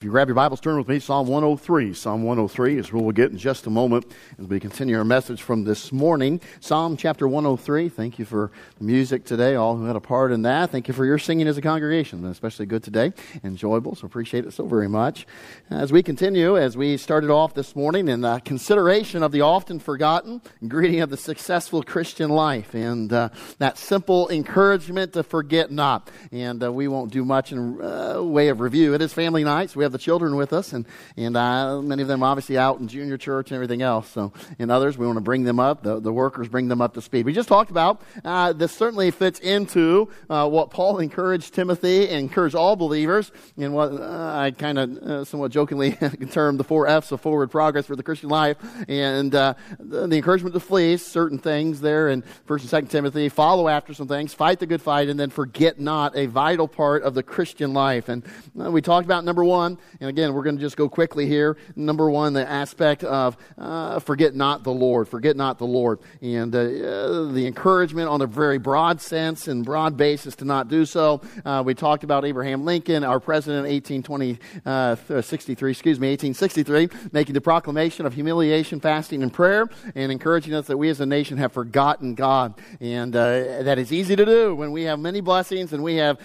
If you grab your Bibles, turn with me, Psalm 103. Psalm 103 is where we'll get in just a moment as we continue our message from this morning. Psalm chapter 103. Thank you for the music today, all who had a part in that. Thank you for your singing as a congregation, especially good today. Enjoyable, so appreciate it so very much. As we continue, as we started off this morning in the consideration of the often forgotten ingredient of the successful Christian life and uh, that simple encouragement to forget not. And uh, we won't do much in uh, way of review. It is family nights. we have have the children with us, and, and uh, many of them obviously out in junior church and everything else. So, and others, we want to bring them up. The, the workers bring them up to speed. We just talked about uh, this certainly fits into uh, what Paul encouraged Timothy and encouraged all believers in what uh, I kind of uh, somewhat jokingly termed the four F's of forward progress for the Christian life. And uh, the, the, encouragement to flee certain things there in 1st and 2nd Timothy, follow after some things, fight the good fight, and then forget not a vital part of the Christian life. And we talked about number one, and again, we're going to just go quickly here. Number one, the aspect of uh, forget not the Lord. Forget not the Lord. And uh, uh, the encouragement on a very broad sense and broad basis to not do so. Uh, we talked about Abraham Lincoln, our president, 1820, uh, excuse me, 1863, making the proclamation of humiliation, fasting, and prayer, and encouraging us that we as a nation have forgotten God. And uh, that is easy to do when we have many blessings and we have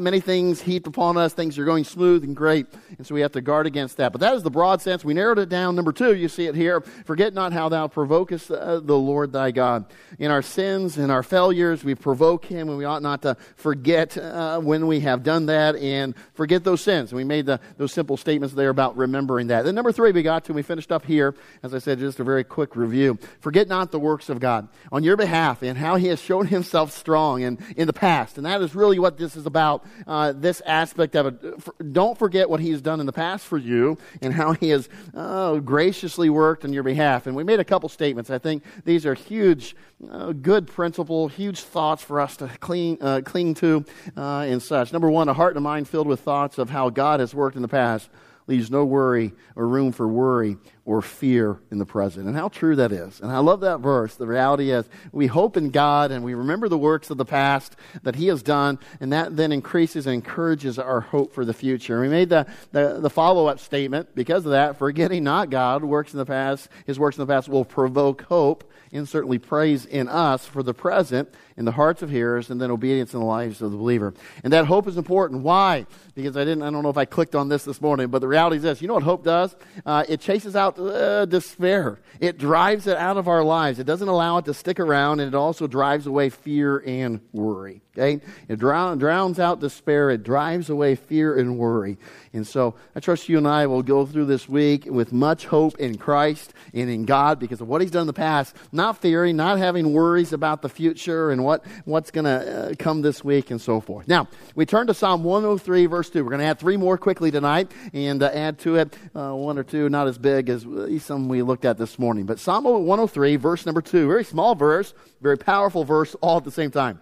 many things heaped upon us. Things are going smooth and great. And so we have to guard against that. But that is the broad sense. We narrowed it down. Number two, you see it here. Forget not how thou provokest uh, the Lord thy God. In our sins and our failures, we provoke him, and we ought not to forget uh, when we have done that and forget those sins. And we made the, those simple statements there about remembering that. Then number three, we got to, we finished up here, as I said, just a very quick review. Forget not the works of God on your behalf and how he has shown himself strong in, in the past. And that is really what this is about, uh, this aspect of it. Don't forget what he's done done in the past for you and how He has uh, graciously worked on your behalf. And we made a couple statements. I think these are huge, uh, good principle, huge thoughts for us to cling, uh, cling to uh, and such. Number one, a heart and a mind filled with thoughts of how God has worked in the past leaves no worry or room for worry or fear in the present. And how true that is. And I love that verse. The reality is we hope in God and we remember the works of the past that He has done, and that then increases and encourages our hope for the future. And we made the, the, the follow up statement because of that forgetting not God, works in the past, His works in the past will provoke hope and certainly praise in us for the present in the hearts of hearers and then obedience in the lives of the believer. And that hope is important. Why? Because I didn't, I don't know if I clicked on this this morning, but the reality is this. You know what hope does? Uh, it chases out uh, despair. It drives it out of our lives. It doesn't allow it to stick around and it also drives away fear and worry. Okay? It drown, drowns out despair. It drives away fear and worry. And so I trust you and I will go through this week with much hope in Christ and in God because of what He's done in the past. Not fearing, not having worries about the future and what, what's going to uh, come this week and so forth. Now, we turn to Psalm 103, verse 2. We're going to add three more quickly tonight and uh, add to it uh, one or two, not as big as uh, some we looked at this morning. But Psalm 103, verse number 2, very small verse, very powerful verse, all at the same time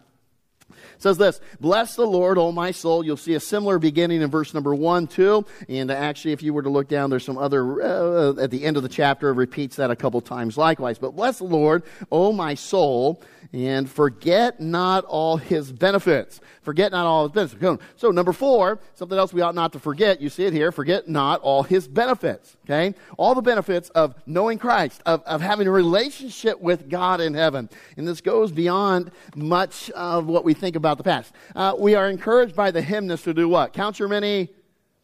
says this Bless the Lord, O my soul. You'll see a similar beginning in verse number 1, 2. And actually, if you were to look down, there's some other, uh, at the end of the chapter, repeats that a couple times likewise. But bless the Lord, O my soul and forget not all his benefits. Forget not all his benefits. So, number four, something else we ought not to forget. You see it here. Forget not all his benefits. Okay? All the benefits of knowing Christ, of, of having a relationship with God in heaven. And this goes beyond much of what we think about the past. Uh, we are encouraged by the hymnist to do what? Count your many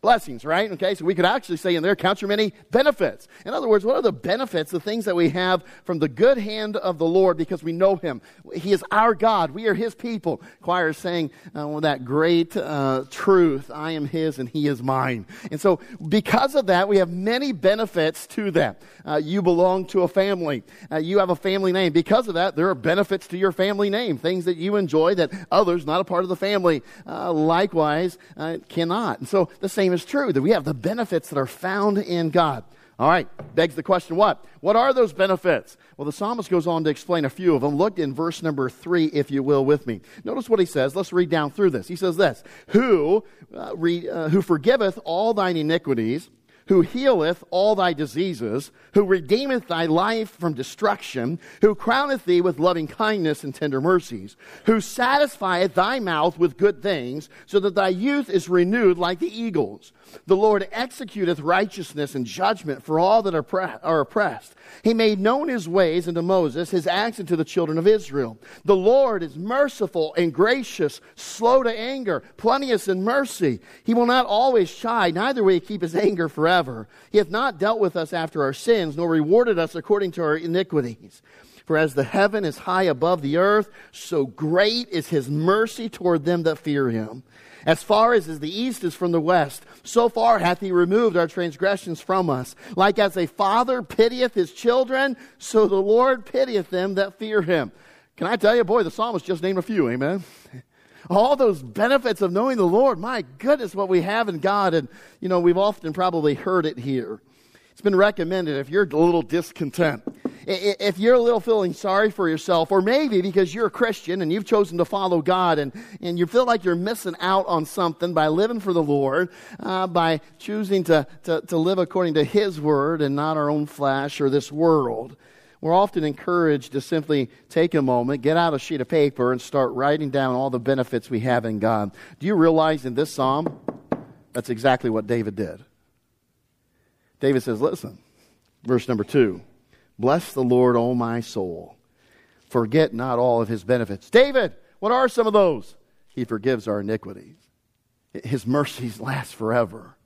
blessings, right? Okay, so we could actually say in there, count your many benefits. In other words, what are the benefits, the things that we have from the good hand of the Lord because we know Him? He is our God. We are His people. Choir is saying uh, that great uh, truth I am His and He is mine. And so, because of that, we have many benefits to that. Uh, you belong to a family, uh, you have a family name. Because of that, there are benefits to your family name, things that you enjoy that others, not a part of the family, uh, likewise uh, cannot. And so, the same is true, that we have the benefits that are found in God. All right, begs the question what? What are those benefits? Well, the psalmist goes on to explain a few of them. Look in verse number three, if you will, with me. Notice what he says. Let's read down through this. He says this Who, uh, re, uh, who forgiveth all thine iniquities, who healeth all thy diseases, who redeemeth thy life from destruction, who crowneth thee with loving kindness and tender mercies, who satisfieth thy mouth with good things, so that thy youth is renewed like the eagles. The Lord executeth righteousness and judgment for all that are are oppressed. He made known his ways unto Moses, his acts unto the children of Israel. The Lord is merciful and gracious, slow to anger, plenteous in mercy. He will not always chide, neither will he keep his anger forever. He hath not dealt with us after our sins, nor rewarded us according to our iniquities. For as the heaven is high above the earth, so great is his mercy toward them that fear him. As far as, the east is from the west, so far hath he removed our transgressions from us. Like as a father pitieth his children, so the Lord pitieth them that fear him. Can I tell you, boy, the psalmist just named a few, amen? All those benefits of knowing the Lord, my goodness, what we have in God. And, you know, we've often probably heard it here. It's been recommended if you're a little discontent if you're a little feeling sorry for yourself, or maybe because you're a Christian and you've chosen to follow God and, and you feel like you're missing out on something by living for the Lord, uh, by choosing to, to, to live according to His word and not our own flesh or this world, we're often encouraged to simply take a moment, get out a sheet of paper, and start writing down all the benefits we have in God. Do you realize in this psalm, that's exactly what David did? David says, Listen, verse number two. Bless the Lord, O my soul. Forget not all of his benefits. David, what are some of those? He forgives our iniquities. His mercies last forever.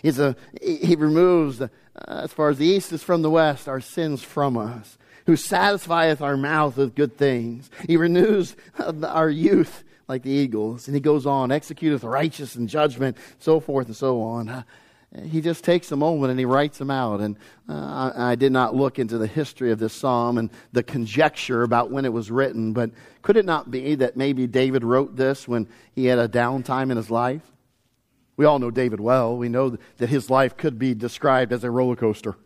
He's a, he removes, uh, as far as the east is from the west, our sins from us. Who satisfieth our mouth with good things. He renews our youth like the eagles. And he goes on, executeth righteous and judgment, so forth and so on he just takes a moment and he writes them out. And uh, I, I, did not look into the history of this psalm and the conjecture about when it was written, but could it not be that maybe David wrote this when he had a downtime in his life? We all know David well. We know that his life could be described as a roller coaster.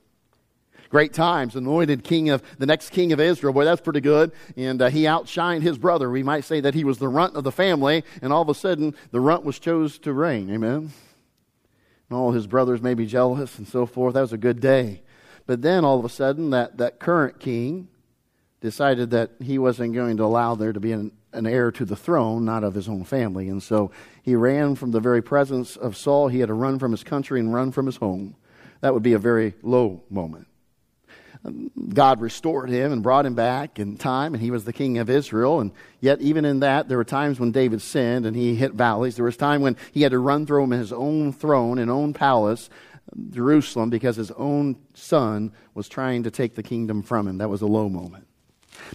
Great times, anointed king of the next king of Israel. Boy, that's pretty good. And uh, he outshined his brother. We might say that he was the runt of the family, and all of a sudden the runt was chose to reign. Amen and all his brothers may be jealous and so forth. That was a good day. But then all of a sudden, that, that current king decided that he wasn't going to allow there to be an, an heir to the throne, not of his own family. And so he ran from the very presence of Saul. He had to run from his country and run from his home. That would be a very low moment. God restored him and brought him back in time, and he was the king of Israel. And yet, even in that, there were times when David sinned and he hit valleys. There was time when he had to run through his own throne and own palace, Jerusalem, because his own son was trying to take the kingdom from him. That was a low moment.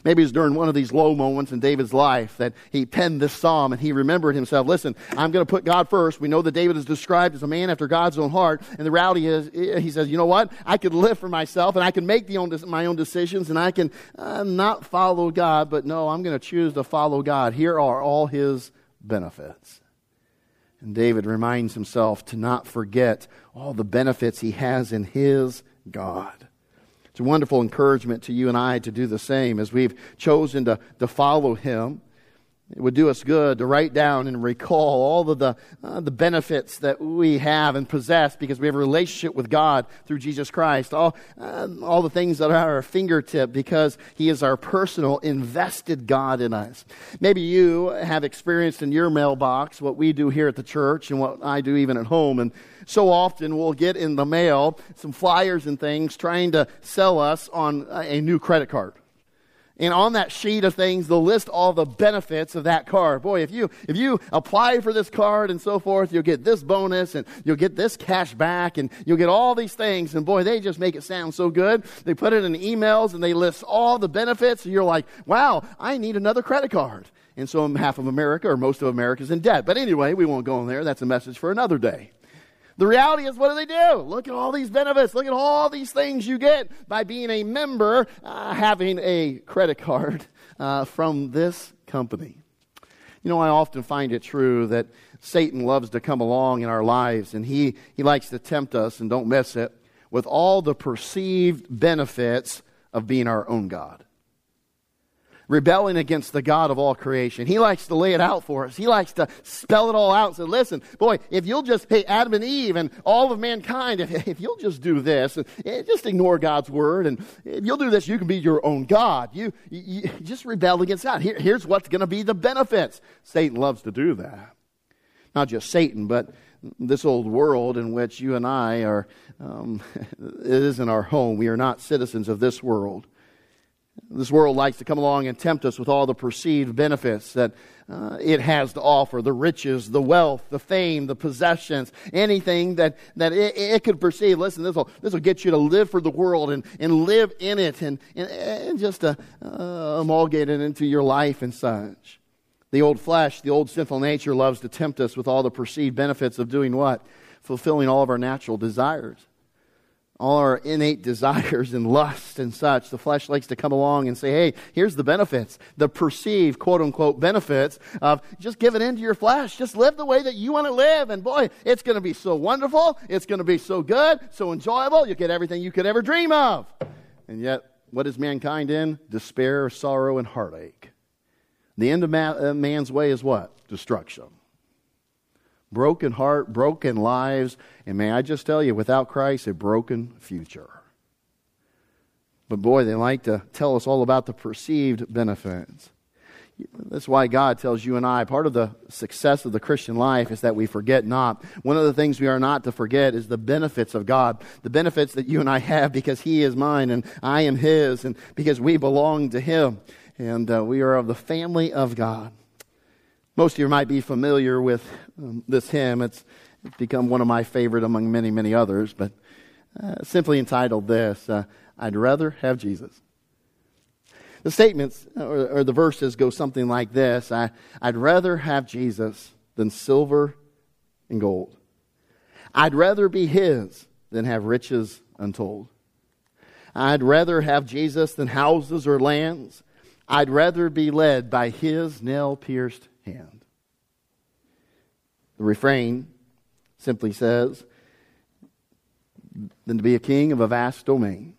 Maybe it's during one of these low moments in David's life that he penned this psalm and he remembered himself. Listen, I'm going to put God first. We know that David is described as a man after God's own heart. And the reality is, he says, you know what? I could live for myself and I can make own, my own decisions and I can uh, not follow God, but no, I'm going to choose to follow God. Here are all his benefits. And David reminds himself to not forget all the benefits he has in his God. It's a wonderful encouragement to you and I to do the same as we've chosen to, to follow him. It would do us good to write down and recall all of the, uh, the benefits that we have and possess because we have a relationship with God through Jesus Christ. All, uh, all the things that are at our fingertip because He is our personal invested God in us. Maybe you have experienced in your mailbox what we do here at the church and what I do even at home. And so often we'll get in the mail some flyers and things trying to sell us on a new credit card. And on that sheet of things, they'll list all the benefits of that card. Boy, if you, if you apply for this card and so forth, you'll get this bonus and you'll get this cash back and you'll get all these things. And boy, they just make it sound so good. They put it in emails and they list all the benefits. And you're like, wow, I need another credit card. And so half of America or most of America is in debt. But anyway, we won't go in there. That's a message for another day. The reality is, what do they do? Look at all these benefits. Look at all these things you get by being a member, uh, having a credit card uh, from this company. You know, I often find it true that Satan loves to come along in our lives, and he, he likes to tempt us, and don't miss it, with all the perceived benefits of being our own God. Rebelling against the God of all creation. He likes to lay it out for us. He likes to spell it all out and say, listen, boy, if you'll just, hey, Adam and Eve and all of mankind, if, if you'll just do this and, and, just ignore God's word, and if you'll do this, you can be your own God. You, you, you just rebel against God. Here, here's what's going to be the benefits. Satan loves to do that. Not just Satan, but this old world in which you and I are, um, it isn't our home. We are not citizens of this world. This world likes to come along and tempt us with all the perceived benefits that uh, it has to offer the riches, the wealth, the fame, the possessions, anything that, that it, it could perceive. Listen, this will, this will get you to live for the world and, and live in it and, and, and just uh, uh, amalgate it into your life and such. The old flesh, the old sinful nature loves to tempt us with all the perceived benefits of doing what? Fulfilling all of our natural desires all our innate desires and lust and such, the flesh likes to come along and say, hey, here's the benefits, the perceived quote unquote benefits of just giving in to your flesh. Just live the way that you want to live. And boy, it's going to be so wonderful. It's going to be so good, so enjoyable. You'll get everything you could ever dream of. And yet, what is mankind in? Despair, sorrow, and heartache. The end of uh, man's way is what? Destruction broken heart, broken lives, and may I just tell you, without Christ, a broken future. But boy, they like to tell us all about the perceived benefits. That's why God tells you and I part of the success of the Christian life is that we forget not. One of the things we are not to forget is the benefits of God, the benefits that you and I have because He is mine and I am His, and because we belong to Him, and uh, we are of the family of God. Most of you might be familiar with um, this hymn. It's, it's, become one of my favorite among many, many others, but uh, simply entitled this uh, I'd rather have Jesus. The statements or, or, the verses go something like this I, I'd rather have Jesus than silver and gold. I'd rather be His than have riches untold. I'd rather have Jesus than houses or lands. I'd rather be led by His nail pierced hand. The refrain simply says, than to be a king of a vast domain,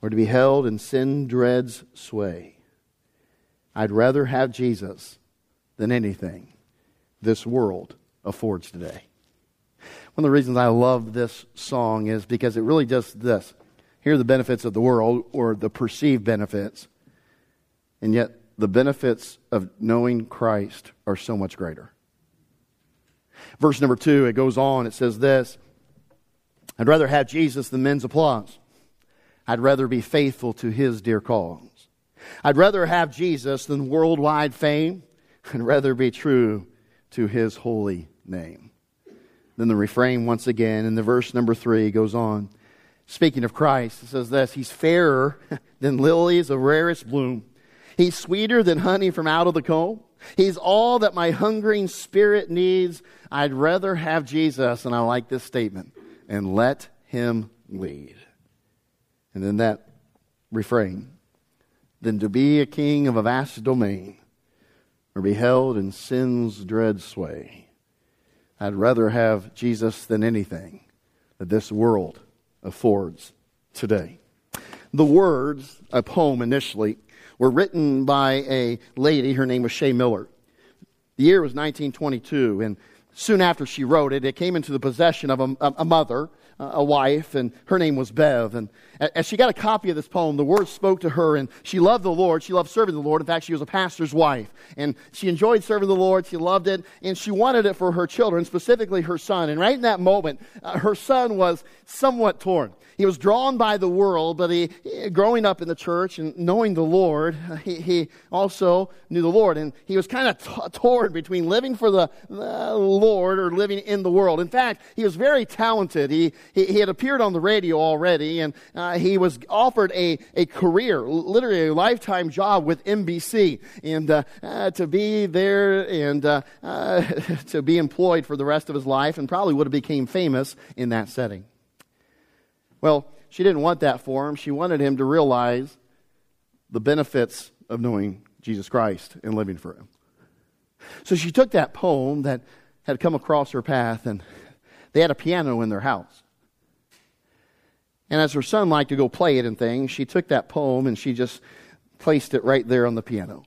or to be held in sin dread's sway. I'd rather have Jesus than anything this world affords today. One of the reasons I love this song is because it really does this. Here are the benefits of the world, or the perceived benefits, and yet the benefits of knowing Christ are so much greater. Verse number two, it goes on, it says this I'd rather have Jesus than men's applause. I'd rather be faithful to his dear cause. I'd rather have Jesus than worldwide fame. I'd rather be true to his holy name. Then the refrain, once again, in the verse number three, goes on. Speaking of Christ, it says this He's fairer than lilies of rarest bloom He's sweeter than honey from out of the comb. He's all that my hungering spirit needs. I'd rather have Jesus, and I like this statement, and let him lead. And then that refrain, than to be a king of a vast domain, or be held in sin's dread sway. I'd rather have Jesus than anything that this world affords today. The words, a poem initially, were written by a lady. Her name was Shay Miller. The year was 1922, and soon after she wrote it, it came into the possession of a, a mother, a wife, and her name was Bev. And as she got a copy of this poem, the words spoke to her, and she loved the Lord. She loved serving the Lord. In fact, she was a pastor's wife, and she enjoyed serving the Lord. She loved it, and she wanted it for her children, specifically her son. And right in that moment, uh, her son was somewhat torn. He was drawn by the world, but he, growing up in the church and knowing the Lord, he, he also knew the Lord. And he was kind of t- torn between living for the, the, Lord or living in the world. In fact, he was very talented. He, he, he had appeared on the radio already, and uh, he was offered a, a career, literally a lifetime job with NBC, and uh, uh, to be there and uh, uh, to be employed for the rest of his life, and probably would have became famous in that setting. Well, she didn't want that for him. She wanted him to realize the benefits of knowing Jesus Christ and living for him. So she took that poem that had come across her path, and they had a piano in their house. And as her son liked to go play it and things, she took that poem and she just placed it right there on the piano,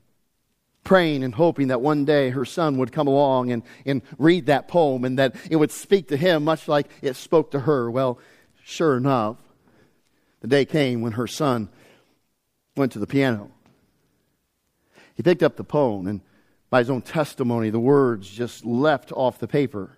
praying and hoping that one day her son would come along and, and read that poem and that it would speak to him much like it spoke to her. Well, sure enough, the day came when her son went to the piano. He picked up the poem, and by his own testimony, the words just left off the paper.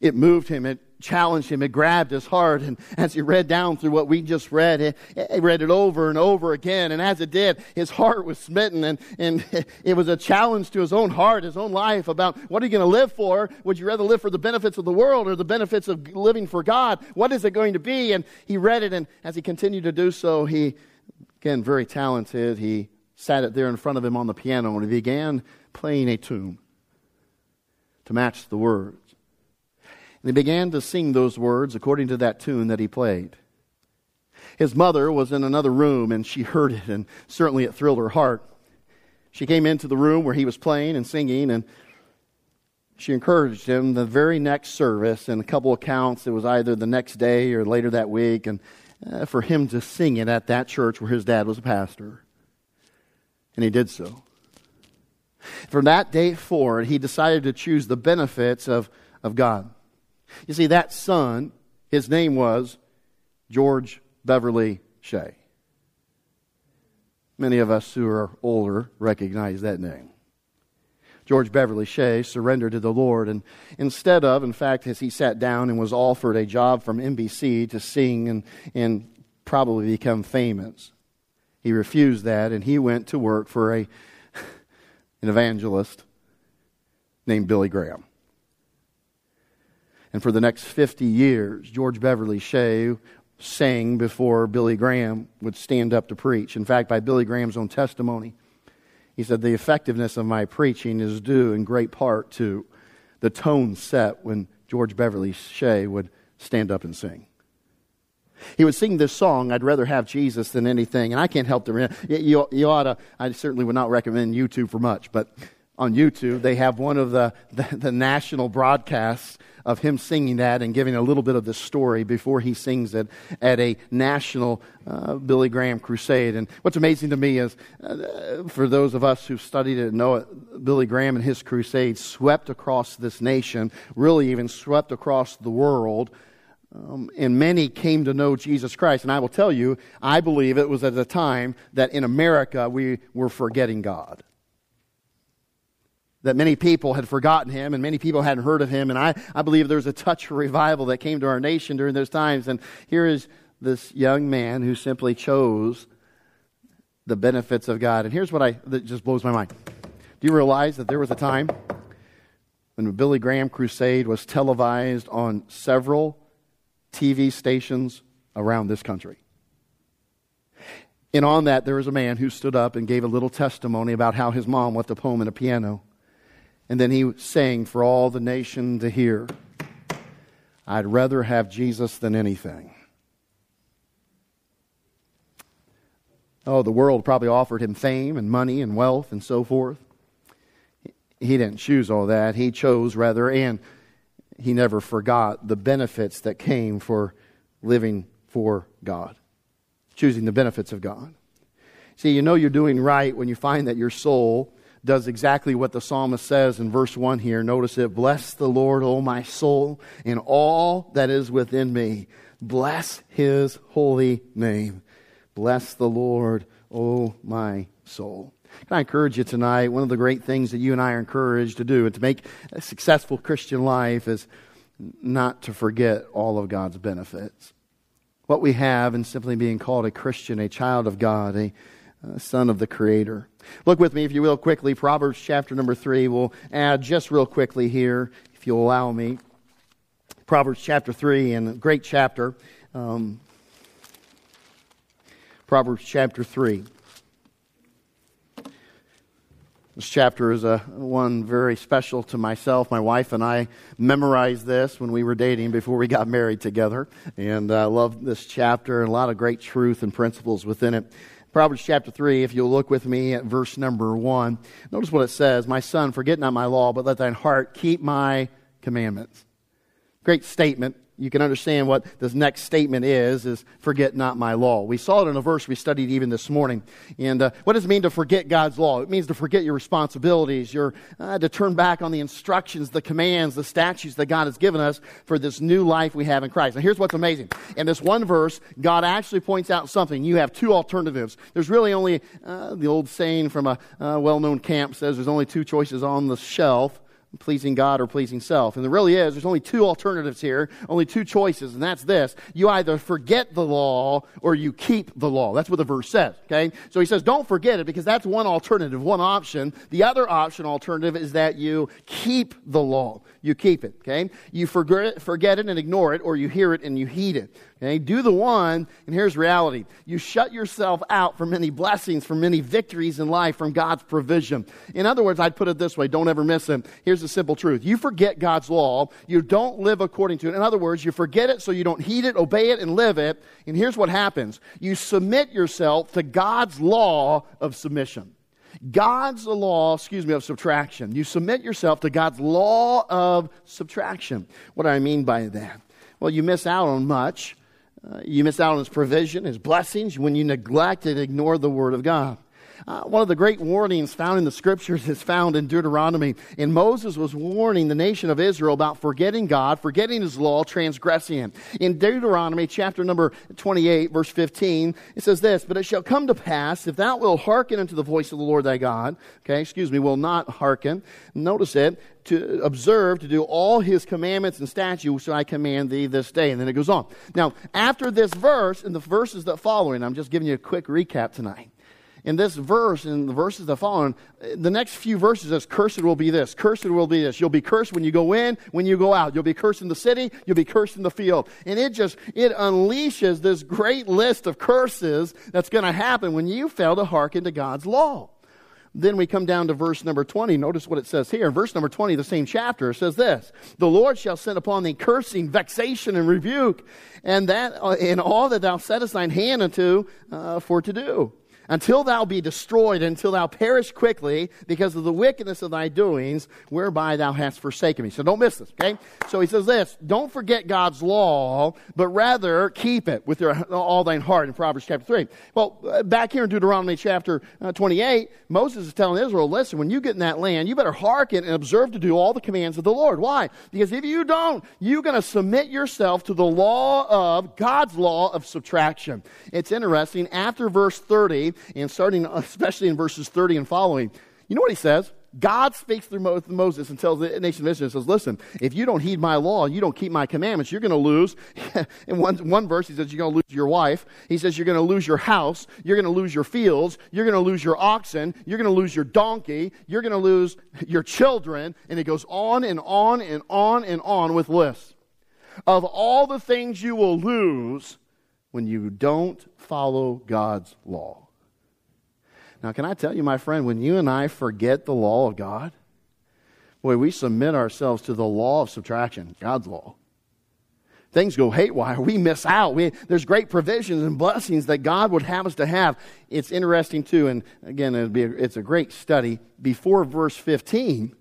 It moved him. It challenged him. It grabbed his heart. And as he read down through what we just read, he, read it over and over again. And as it did, his heart was smitten. And, and it was a challenge to his own heart, his own life about what are you going to live for? Would you rather live for the benefits of the world or the benefits of living for God? What is it going to be? And he read it. And as he continued to do so, he, again, very talented, he sat it there in front of him on the piano and he began playing a tune to match the words. And he began to sing those words according to that tune that he played. His mother was in another room and she heard it, and certainly it thrilled her heart. She came into the room where he was playing and singing, and she encouraged him the very next service. In a couple of accounts, it was either the next day or later that week, and uh, for him to sing it at that church where his dad was a pastor. And he did so. From that day forward, he decided to choose the benefits of, of God. You see, that son, his name was George Beverly Shea. Many of us who are older recognize that name. George Beverly Shea surrendered to the Lord, and instead of, in fact, as he sat down and was offered a job from NBC to sing and, and probably become famous, he refused that and he went to work for a, an evangelist named Billy Graham. And for the next 50 years, George Beverly Shea sang before Billy Graham would stand up to preach. In fact, by Billy Graham's own testimony, he said, The effectiveness of my preaching is due in great part to the tone set when George Beverly Shea would stand up and sing. He would sing this song, I'd rather have Jesus than anything. And I can't help to, you, you ought to, I certainly would not recommend YouTube for much, but on YouTube, they have one of the, the, the, national broadcasts of him singing that and giving a little bit of the story before he sings it at a national uh, Billy Graham crusade. And what's amazing to me is, uh, for those of us who've studied it and know it, Billy Graham and his crusade swept across this nation, really even swept across the world. Um, and many came to know Jesus Christ. And I will tell you, I believe it was at a time that in America we were forgetting God that many people had forgotten him and many people hadn't heard of him. And I, I believe there was a touch of revival that came to our nation during those times. And here is this young man who simply chose the benefits of God. And here's what I, that just blows my mind. Do you realize that there was a time when the Billy Graham crusade was televised on several TV stations around this country? And on that, there was a man who stood up and gave a little testimony about how his mom left a poem and a piano. And then he sang for all the nation to hear I'd rather have Jesus than anything. Oh, the world probably offered him fame and money and wealth and so forth. He didn't choose all that. He chose rather, and he never forgot the benefits that came for living for God, choosing the benefits of God. See, you know you're doing right when you find that your soul does exactly what the psalmist says in verse 1 here. Notice it Bless the Lord, O my soul, and all that is within me. Bless his holy name. Bless the Lord, O my soul. Can I encourage you tonight? One of the great things that you and I are encouraged to do and to make a successful Christian life is not to forget all of God's benefits. What we have in simply being called a Christian, a child of God, a uh, son of the Creator. Look with me, if you will, quickly. Proverbs chapter number 3. We'll add just real quickly here, if you'll allow me. Proverbs chapter 3, and a great chapter. Um, Proverbs chapter 3. This chapter is a one very special to myself. My wife and I memorized this when we were dating before we got married together, and I uh, love this chapter and a lot of great truth and principles within it. Proverbs chapter 3, if you'll look with me at verse number 1, notice what it says My son, forget not my law, but let thine heart keep my commandments. Great statement you can understand what this next statement is, is forget not my law. We saw it in a verse we studied even this morning. And uh, what does it mean to forget God's law? It means to forget your responsibilities, your, uh, to turn back on the instructions, the commands, the statutes that God has given us for this new life we have in Christ. Now here's what's amazing. In this one verse, God actually points out something. You have two alternatives. There's really only, uh, the old saying from a well-known camp says there's only two choices on the shelf pleasing God or pleasing self. And there really is. There's only two alternatives here, only two choices, and that's this. You either forget the law or you keep the law. That's what the verse says, okay? So he says, don't forget it because that's one alternative, one option. The other option, alternative, is that you keep the law. You keep it, okay? You forget, forget it and ignore it, or you hear it and you heed it. Okay, do the one, and here's reality. You shut yourself out from many blessings, from many victories in life, from God's provision. In other words, I'd put it this way don't ever miss it. Here's the simple truth you forget God's law, you don't live according to it. In other words, you forget it so you don't heed it, obey it, and live it. And here's what happens you submit yourself to God's law of submission. God's law, excuse me, of subtraction. You submit yourself to God's law of subtraction. What do I mean by that? Well, you miss out on much uh, you miss out on his provision, his blessings, when you neglect and ignore the word of God. Uh, one of the great warnings found in the scriptures is found in Deuteronomy. And Moses was warning the nation of Israel about forgetting God, forgetting his law, transgressing him. In Deuteronomy chapter number 28, verse 15, it says this, But it shall come to pass, if thou wilt hearken unto the voice of the Lord thy God, okay, excuse me, will not hearken, notice it, to observe, to do all his commandments and statutes which I command thee this day. And then it goes on. Now, after this verse and the verses that follow, and I'm just giving you a quick recap tonight in this verse and the verses that follow, the next few verses says, Cursed will be this, cursed will be this. You'll be cursed when you go in, when you go out. You'll be cursed in the city, you'll be cursed in the field. And it just, it unleashes this great list of curses that's going to happen when you fail to hearken to God's law. Then we come down to verse number 20. Notice what it says here. In verse number 20, the same chapter, says this The Lord shall send upon thee cursing, vexation, and rebuke, and that uh, in all that thou settest thine hand unto uh, for to do until thou be destroyed, until thou perish quickly because of the wickedness of thy doings, whereby thou hast forsaken me. So don't miss this, okay? So he says this, don't forget God's law, but rather keep it with your, all thine heart in Proverbs chapter 3. Well, uh, back here in Deuteronomy chapter uh, 28, Moses is telling Israel, listen, when you get in that land, you better hearken and observe to do all the commands of the Lord. Why? Because if you don't, you're going to submit yourself to the law of, God's law of subtraction. It's interesting, after verse 30, and starting especially in verses 30 and following, you know what he says? God speaks through Moses and tells the nation of Israel, says, listen, if you don't heed my law, you don't keep my commandments, you're going to lose. in one, one verse, he says, you're going to lose your wife. He says, you're going to lose your house. You're going to lose your fields. You're going to lose your oxen. You're going to lose your donkey. You're going to lose your children. And it goes on and on and on and on with lists of all the things you will lose when you don't follow God's law. Now, can I tell you, my friend, when you and I forget the law of God, boy, we submit ourselves to the law of subtraction, God's law. Things go haywire. We miss out. We, there's great provisions and blessings that God would have us to have. It's interesting, too, and again, a, it's a great study. Before verse 15,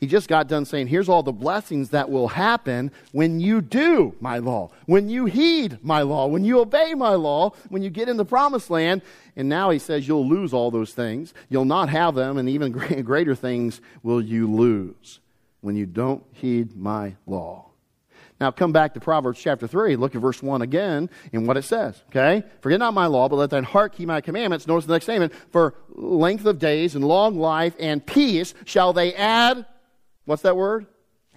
he just got done saying, Here's all the blessings that will happen when you do my law, when you heed my law, when you obey my law, when you get in the promised land. And now he says, You'll lose all those things. You'll not have them, and even greater things will you lose when you don't heed my law. Now come back to Proverbs chapter 3. Look at verse 1 again and what it says. Okay? Forget not my law, but let thine heart keep my commandments. Notice the next statement. For length of days and long life and peace shall they add What's that word?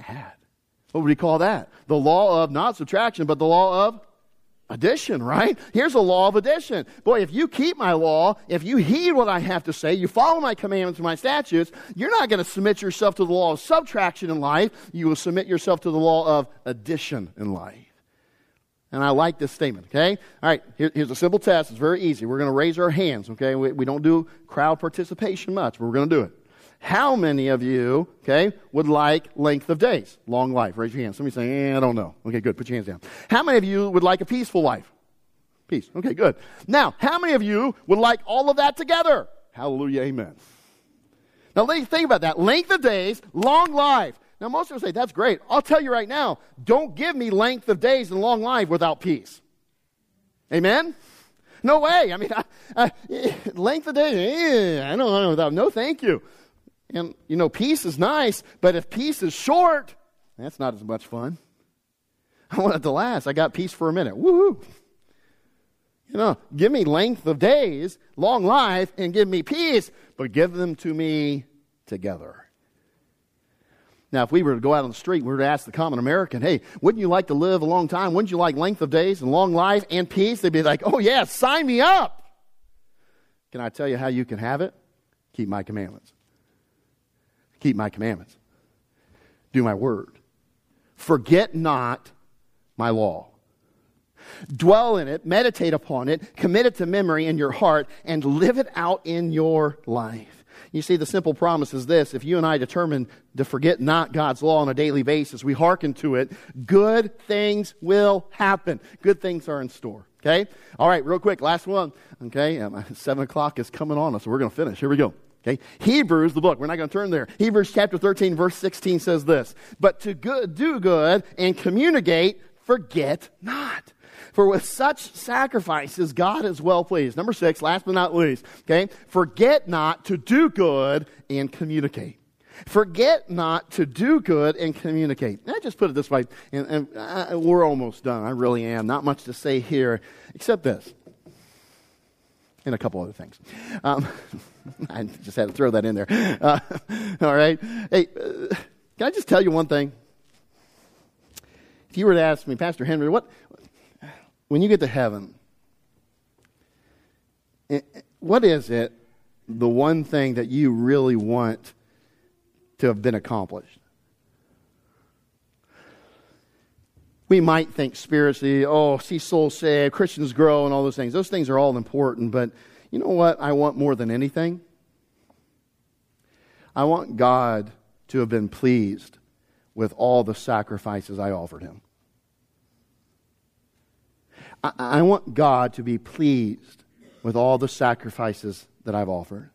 Add. What would he call that? The law of not subtraction, but the law of addition, right? Here's a law of addition. Boy, if you keep my law, if you heed what I have to say, you follow my commandments and my statutes, you're not going to submit yourself to the law of subtraction in life. You will submit yourself to the law of addition in life. And I like this statement, okay? All right, here, here's a simple test. It's very easy. We're going to raise our hands, okay? We, we don't do crowd participation much, but we're going to do it. How many of you, okay, would like length of days, long life? Raise your hand. Somebody say, eh, I don't know. Okay, good. Put your hands down. How many of you would like a peaceful life? Peace. Okay, good. Now, how many of you would like all of that together? Hallelujah, amen. Now, think about that. Length of days, long life, Now, most of us say, that's great. I'll tell you right now, don't give me length of days and long life without peace. Amen? No way. I mean, I, I, length of days, eh, I don't know without, no thank you. And, you know, peace is nice, but if peace is short, that's not as much fun. I want it to last. I got peace for a minute. Woohoo! You know, give me length of days, long life, and give me peace, but give them to me together. Now, if we were to go out on the street, we were to ask the common American, hey, wouldn't you like to live a long time? Wouldn't you like length of days and long life and peace? They'd be like, oh, yeah, sign me up. Can I tell you how you can have it? Keep my commandments. Keep my commandments. Do my word. Forget not my law. Dwell in it, meditate upon it, commit it to memory in your heart, and live it out in your life. You see, the simple promise is this if you and I determine to forget not God's law on a daily basis, we hearken to it, good things will happen. Good things are in store. Okay? All right, real quick, last one. Okay? Um, seven o'clock is coming on us, so we're going to finish. Here we go. Okay? Hebrews, the book, we're not going to turn there. Hebrews chapter 13, verse 16 says this But to good, do good and communicate, forget not. For with such sacrifices, God is well pleased. Number six, last but not least, okay? Forget not to do good and communicate. Forget not to do good and communicate. I just put it this way, and, and I, we're almost done. I really am. Not much to say here, except this, and a couple other things. Um, I just had to throw that in there. Uh, all right. Hey, uh, can I just tell you one thing? If you were to ask me, Pastor Henry, what, when you get to heaven, what is it, the one thing that you really want to have been accomplished? We might think spiritually, oh, see souls saved, Christians grow, and all those things. Those things are all important, but you know what I want more than anything? I want God to have been pleased with all the sacrifices I offered him. I, I want God to be pleased with all the sacrifices that I've offered.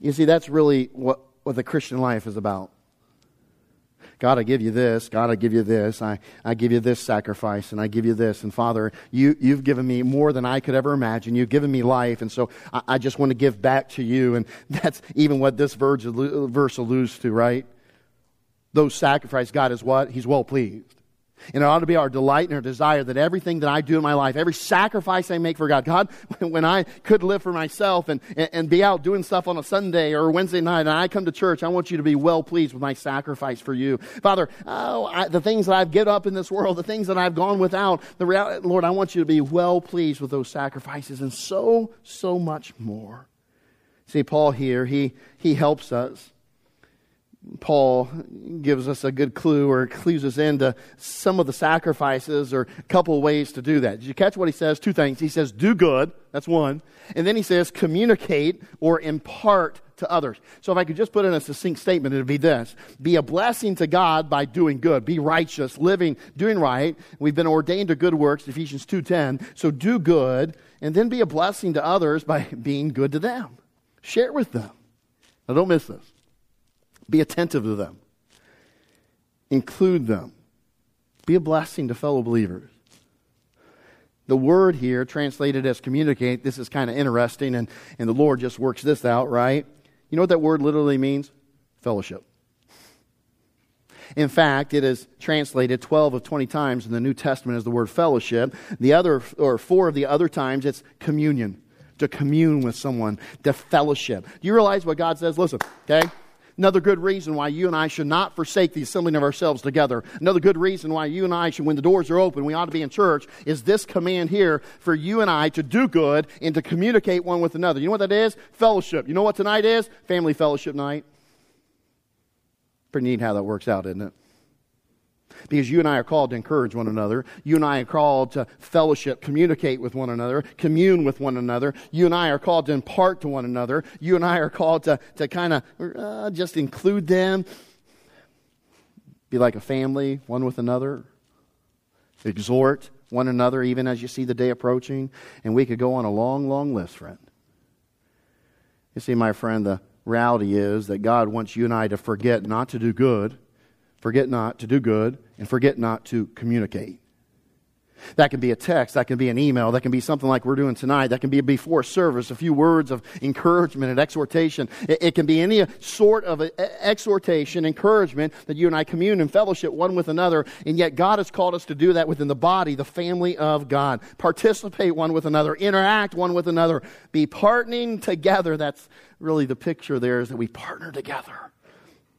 You see, that's really what, what the Christian life is about. God, I give you this. God, I give you this. I, I give you this sacrifice, and I give you this. And Father, you, you've given me more than I could ever imagine. You've given me life, and so I, I just want to give back to you. And that's even what this verse, verse alludes to, right? Those sacrifices, God is what? He's well pleased. And it ought to be our delight and our desire that everything that I do in my life, every sacrifice I make for God, God, when I could live for myself and, and be out doing stuff on a Sunday or Wednesday night and I come to church, I want you to be well pleased with my sacrifice for you. Father, oh, I, the things that I've given up in this world, the things that I've gone without, the reality, Lord, I want you to be well pleased with those sacrifices and so, so much more. See, Paul here, he, he helps us Paul gives us a good clue or clues us into some of the sacrifices or a couple ways to do that. Did you catch what he says? Two things. He says, do good. That's one. And then he says, communicate or impart to others. So if I could just put in a succinct statement, it would be this. Be a blessing to God by doing good. Be righteous, living, doing right. We've been ordained to good works, Ephesians 2.10. So do good and then be a blessing to others by being good to them. Share with them. Now don't miss this. Be attentive to them. Include them. Be a blessing to fellow believers. The word here, translated as communicate, this is kind of interesting, and, and the Lord just works this out, right? You know what that word literally means? Fellowship. In fact, it is translated 12 of 20 times in the New Testament as the word fellowship. The other, or four of the other times, it's communion. To commune with someone, to fellowship. Do you realize what God says? Listen, okay? Another good reason why you and I should not forsake the assembling of ourselves together. Another good reason why you and I should, when the doors are open, we ought to be in church, is this command here for you and I to do good and to communicate one with another. You know what that is? Fellowship. You know what tonight is? Family fellowship night. Pretty neat how that works out, isn't it? Because you and I are called to encourage one another. You and I are called to fellowship, communicate with one another, commune with one another. You and I are called to impart to one another. You and I are called to, to kind of uh, just include them, be like a family, one with another, exhort one another, even as you see the day approaching. And we could go on a long, long list, friend. You see, my friend, the, reality is that God wants you and I to forget not to do good, forget not to do good, and forget not to communicate. That can be a text, that can be an email, that can be something like we're doing tonight, that can be before service, a few words of encouragement and exhortation. It, it can be any sort of exhortation, encouragement that you and I commune and fellowship one with another, and yet God has called us to do that within the body, the family of God. Participate one with another, interact one with another, be partnering together. That's really the picture there is that we partner together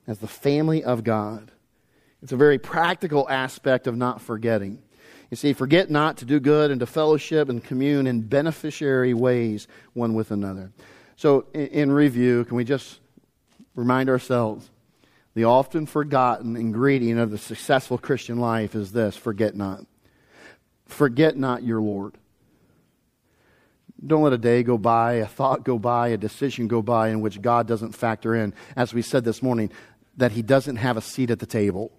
as the family of God. It's a very practical aspect of not forgetting. You see, forget not to do good and to fellowship and commune in beneficiary ways one with another. So, in, in review, can we just remind ourselves the often forgotten ingredient of the successful Christian life is this forget not. Forget not your Lord. Don't let a day go by, a thought go by, a decision go by in which God doesn't factor in, as we said this morning, that He doesn't have a seat at the table.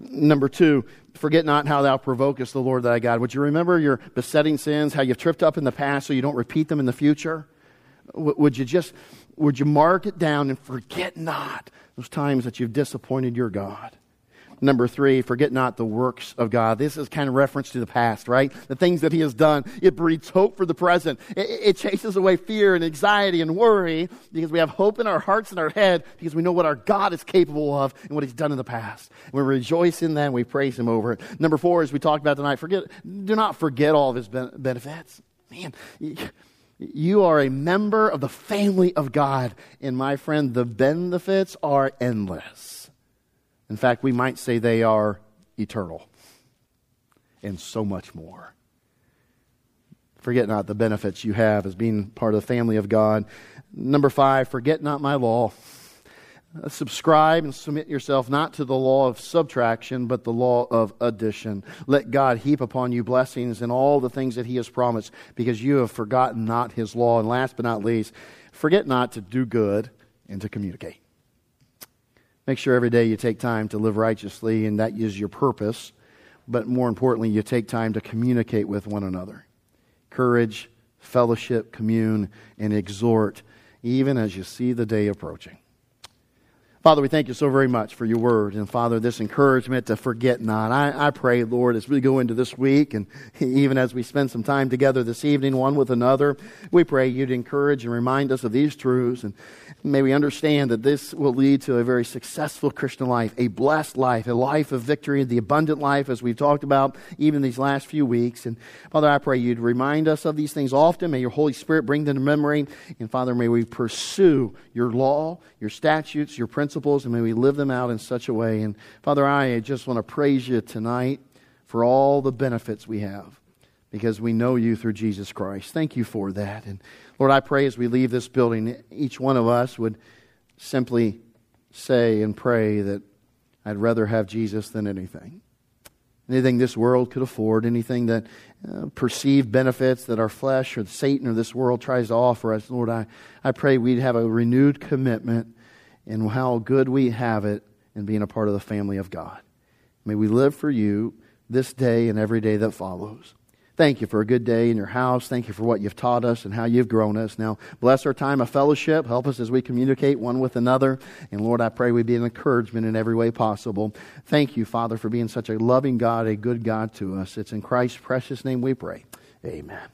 Number two, forget not how thou provokest the Lord thy God. Would you remember your besetting sins, how you've tripped up in the past so you don't repeat them in the future? Would you just, would you mark it down and forget not those times that you've disappointed your God? Number three, forget not the works of God. This is kind of reference to the past, right? The things that He has done. It breeds hope for the present. It, it, chases away fear and anxiety and worry because we have hope in our hearts and our head because we know what our God is capable of and what He's done in the past. We rejoice in that and we praise Him over it. Number four, as we talked about tonight, forget, do not forget all of His benefits. Man, you are a member of the family of God. And my friend, the benefits are endless. In fact, we might say they are eternal and so much more. Forget not the benefits you have as being part of the family of God. Number five, forget not my law. Uh, subscribe and submit yourself not to the law of subtraction, but the law of addition. Let God heap upon you blessings and all the things that He has promised, because you have forgotten not His law. And last but not least, forget not to do good and to communicate. Make sure every day you take time to live righteously, and that is your purpose. But more importantly, you take time to communicate with one another. Courage, fellowship, commune, and exhort, even as you see the day approaching. Father, we thank you so very much for your word. And Father, this encouragement to forget not. I, I pray, Lord, as we go into this week and even as we spend some time together this evening, one with another, we pray you'd encourage and remind us of these truths. And may we understand that this will lead to a very successful Christian life, a blessed life, a life of victory, the abundant life, as we've talked about even these last few weeks. And Father, I pray you'd remind us of these things often. May your Holy Spirit bring them to memory. And Father, may we pursue your law, your statutes, your principles principles, and may we live them out in such a way. And Father, I just want to praise you tonight for all the benefits we have because we know you through Jesus Christ. Thank you for that. And Lord, I pray as we leave this building, each one of us would simply say and pray that I'd rather have Jesus than anything. Anything this world could afford, anything that uh, perceived benefits that our flesh or Satan or this world tries to offer us, Lord, I, I pray we'd have a renewed commitment and how good we have it in being a part of the family of God. May we live for you this day and every day that follows. Thank you for a good day in your house. Thank you for what you've taught us and how you've grown us. Now, bless our time of fellowship. Help us as we communicate one with another. And Lord, I pray we be an encouragement in every way possible. Thank you, Father, for being such a loving God, a good God to us. It's in Christ's precious name we pray. Amen.